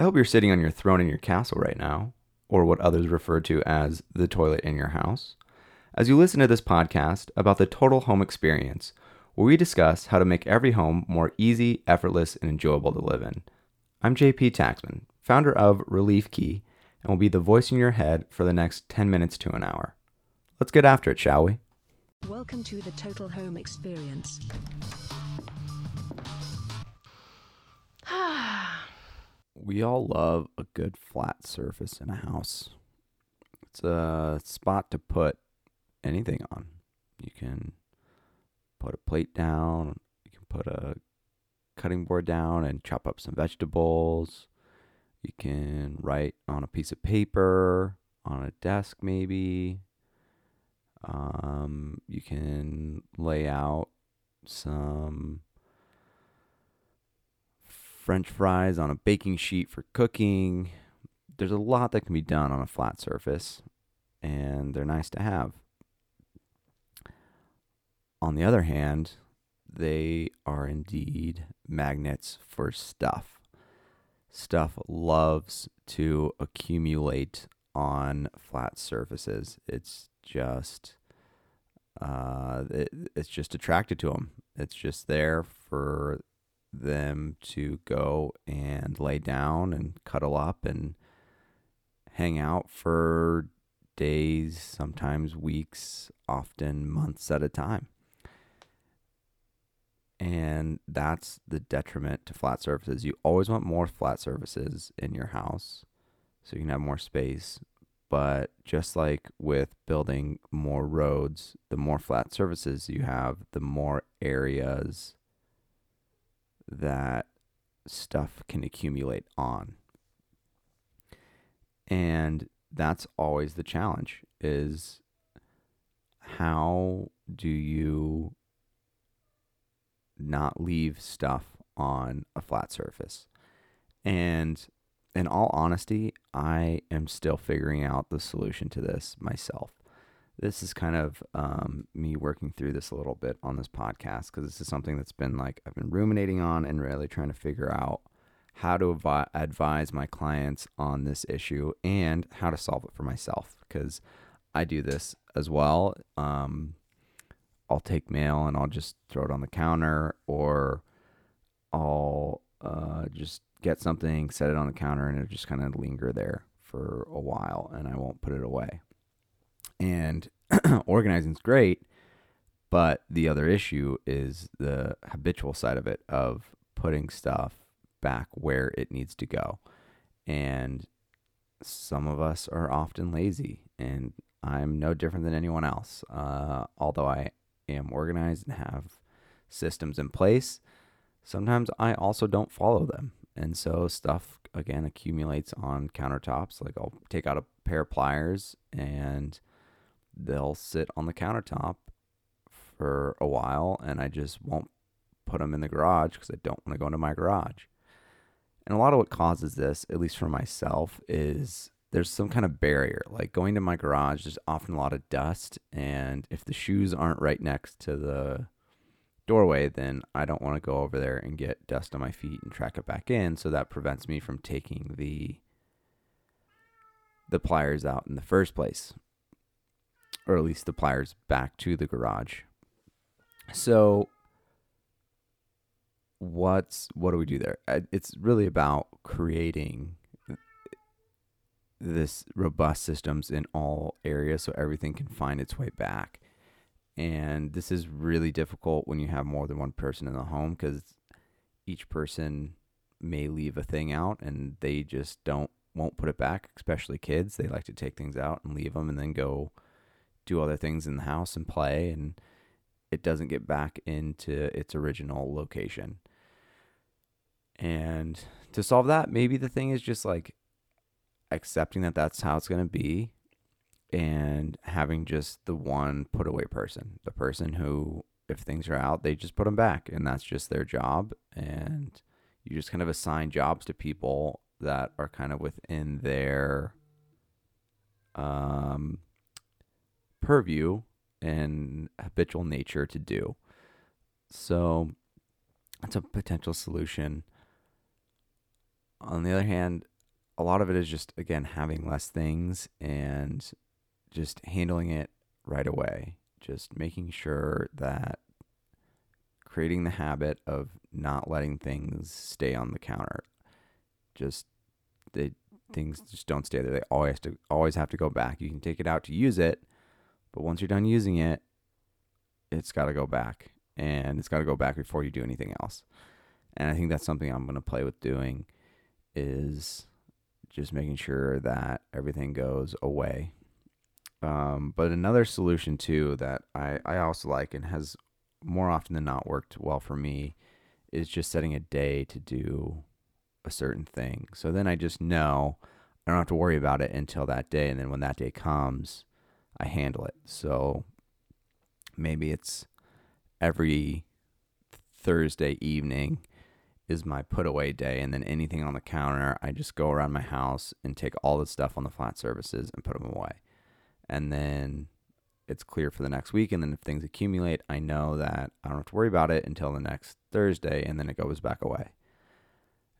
I hope you're sitting on your throne in your castle right now, or what others refer to as the toilet in your house, as you listen to this podcast about the total home experience, where we discuss how to make every home more easy, effortless, and enjoyable to live in. I'm JP Taxman, founder of Relief Key, and will be the voice in your head for the next 10 minutes to an hour. Let's get after it, shall we? Welcome to the Total Home Experience. We all love a good flat surface in a house. It's a spot to put anything on. You can put a plate down, you can put a cutting board down and chop up some vegetables. You can write on a piece of paper, on a desk maybe. Um, you can lay out some french fries on a baking sheet for cooking. There's a lot that can be done on a flat surface, and they're nice to have. On the other hand, they are indeed magnets for stuff. Stuff loves to accumulate on flat surfaces. It's just uh, it, it's just attracted to them. It's just there for them to go and lay down and cuddle up and hang out for days, sometimes weeks, often months at a time. And that's the detriment to flat surfaces. You always want more flat surfaces in your house so you can have more space. But just like with building more roads, the more flat surfaces you have, the more areas that stuff can accumulate on. And that's always the challenge is how do you not leave stuff on a flat surface? And in all honesty, I am still figuring out the solution to this myself this is kind of um, me working through this a little bit on this podcast because this is something that's been like I've been ruminating on and really trying to figure out how to avi- advise my clients on this issue and how to solve it for myself because I do this as well. Um, I'll take mail and I'll just throw it on the counter or I'll uh, just get something, set it on the counter, and it'll just kind of linger there for a while and I won't put it away. And organizing is great, but the other issue is the habitual side of it of putting stuff back where it needs to go. And some of us are often lazy, and I'm no different than anyone else. Uh, although I am organized and have systems in place, sometimes I also don't follow them. And so stuff again accumulates on countertops. Like I'll take out a pair of pliers and they'll sit on the countertop for a while and I just won't put them in the garage because I don't want to go into my garage. And a lot of what causes this, at least for myself, is there's some kind of barrier. Like going to my garage, there's often a lot of dust. And if the shoes aren't right next to the doorway, then I don't want to go over there and get dust on my feet and track it back in. So that prevents me from taking the the pliers out in the first place or at least the pliers back to the garage. So what's what do we do there? It's really about creating this robust systems in all areas so everything can find its way back. And this is really difficult when you have more than one person in the home because each person may leave a thing out and they just don't won't put it back, especially kids. They like to take things out and leave them and then go do other things in the house and play and it doesn't get back into its original location. And to solve that, maybe the thing is just like accepting that that's how it's going to be and having just the one put away person, the person who, if things are out, they just put them back and that's just their job. And you just kind of assign jobs to people that are kind of within their um, purview and habitual nature to do. So that's a potential solution. on the other hand, a lot of it is just again having less things and just handling it right away. Just making sure that creating the habit of not letting things stay on the counter. Just they things just don't stay there. They always to always have to go back. You can take it out to use it, but once you're done using it, it's got to go back, and it's got to go back before you do anything else. And I think that's something I'm going to play with doing is just making sure that everything goes away. Um, but another solution too that I, I also like and has more often than not worked well for me is just setting a day to do a certain thing. So then I just know I don't have to worry about it until that day. And then when that day comes, I handle it. So maybe it's every Thursday evening is my put away day. And then anything on the counter, I just go around my house and take all the stuff on the flat surfaces and put them away. And then it's clear for the next week. And then if things accumulate, I know that I don't have to worry about it until the next Thursday and then it goes back away.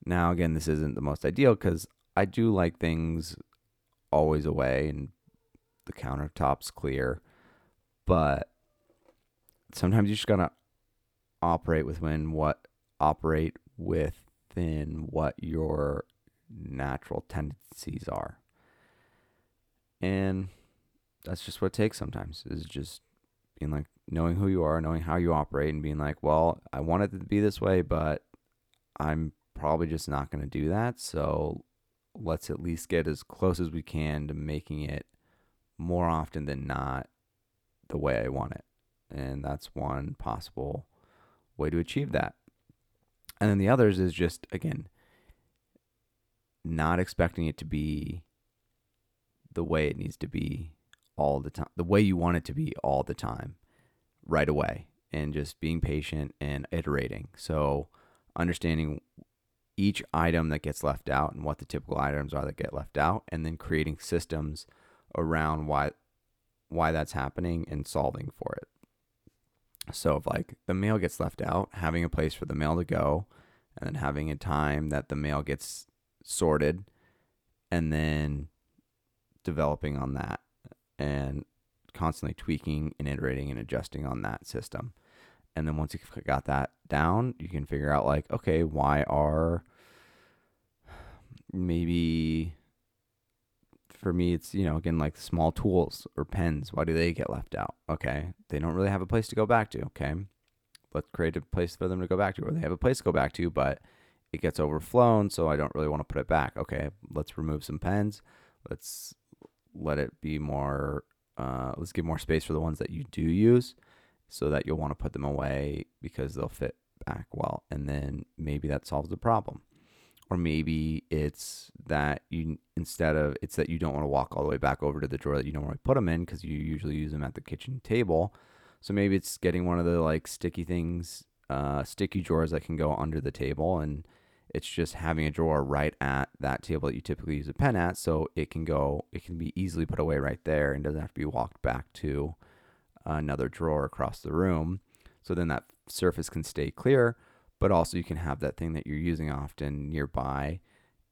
Now, again, this isn't the most ideal because I do like things always away and the countertops clear, but sometimes you just gotta operate within what operate within what your natural tendencies are. And that's just what it takes sometimes is just being like knowing who you are, knowing how you operate and being like, well, I want it to be this way, but I'm probably just not going to do that. So let's at least get as close as we can to making it more often than not the way I want it. And that's one possible way to achieve that. And then the others is just, again, not expecting it to be the way it needs to be all the time, the way you want it to be all the time, right away, and just being patient and iterating. So, understanding each item that gets left out and what the typical items are that get left out, and then creating systems around why why that's happening and solving for it. So if like the mail gets left out, having a place for the mail to go, and then having a time that the mail gets sorted, and then developing on that and constantly tweaking and iterating and adjusting on that system. And then once you've got that down, you can figure out like, okay, why are maybe for me it's you know again like small tools or pens why do they get left out? Okay they don't really have a place to go back to okay? Let's create a place for them to go back to or they have a place to go back to but it gets overflown so i don't really want to put it back. Okay let's remove some pens. Let's let it be more uh, let's give more space for the ones that you do use so that you'll want to put them away because they'll fit back well and then maybe that solves the problem or maybe it's that you instead of it's that you don't want to walk all the way back over to the drawer that you normally put them in because you usually use them at the kitchen table. So maybe it's getting one of the like sticky things uh, sticky drawers that can go under the table and it's just having a drawer right at that table that you typically use a pen at so it can go it can be easily put away right there and doesn't have to be walked back to another drawer across the room. So then that surface can stay clear but also you can have that thing that you're using often nearby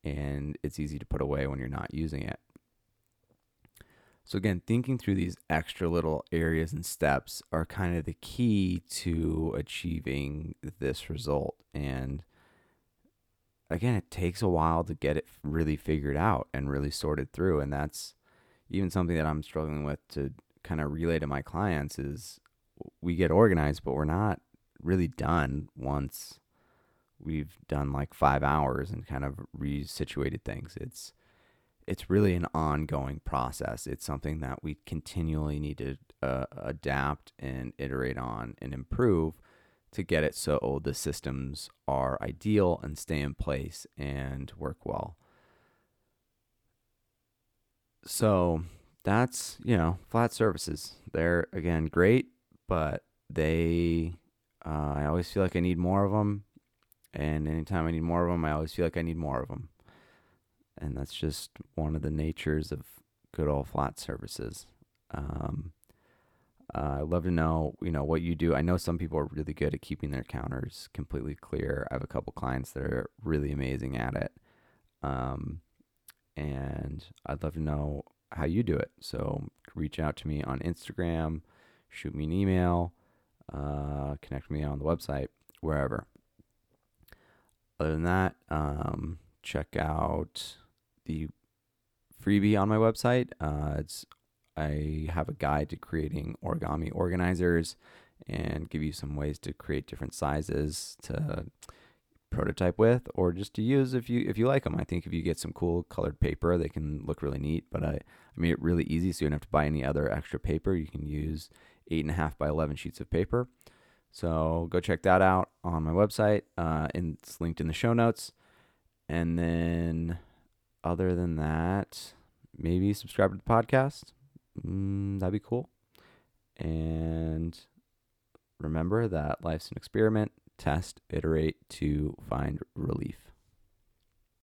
and it's easy to put away when you're not using it. So, again, thinking through these extra little areas and steps are kind of the key to achieving this result. And again, it takes a while to get it really figured out and really sorted through. And that's even something that I'm struggling with to kind of relay to my clients is we get organized, but we're not really done once we've done like five hours and kind of resituated things. It's it's really an ongoing process. It's something that we continually need to uh, adapt and iterate on and improve to get it so the systems are ideal and stay in place and work well. So that's, you know, flat surfaces. They're again great, but they uh, I always feel like I need more of them. And anytime I need more of them, I always feel like I need more of them. And that's just one of the natures of good old flat services. Um, uh, I'd love to know, you know, what you do. I know some people are really good at keeping their counters completely clear. I have a couple clients that are really amazing at it. Um, and I'd love to know how you do it. So reach out to me on Instagram, shoot me an email, uh, connect me on the website, wherever. Other than that, um, check out the freebie on my website. Uh, it's I have a guide to creating origami organizers and give you some ways to create different sizes to prototype with or just to use if you if you like them. I think if you get some cool colored paper, they can look really neat. But I, I made it really easy, so you don't have to buy any other extra paper. You can use eight and a half by eleven sheets of paper. So go check that out on my website. Uh, and it's linked in the show notes. And then, other than that, maybe subscribe to the podcast. Mm, that'd be cool. And remember that life's an experiment. Test, iterate to find relief.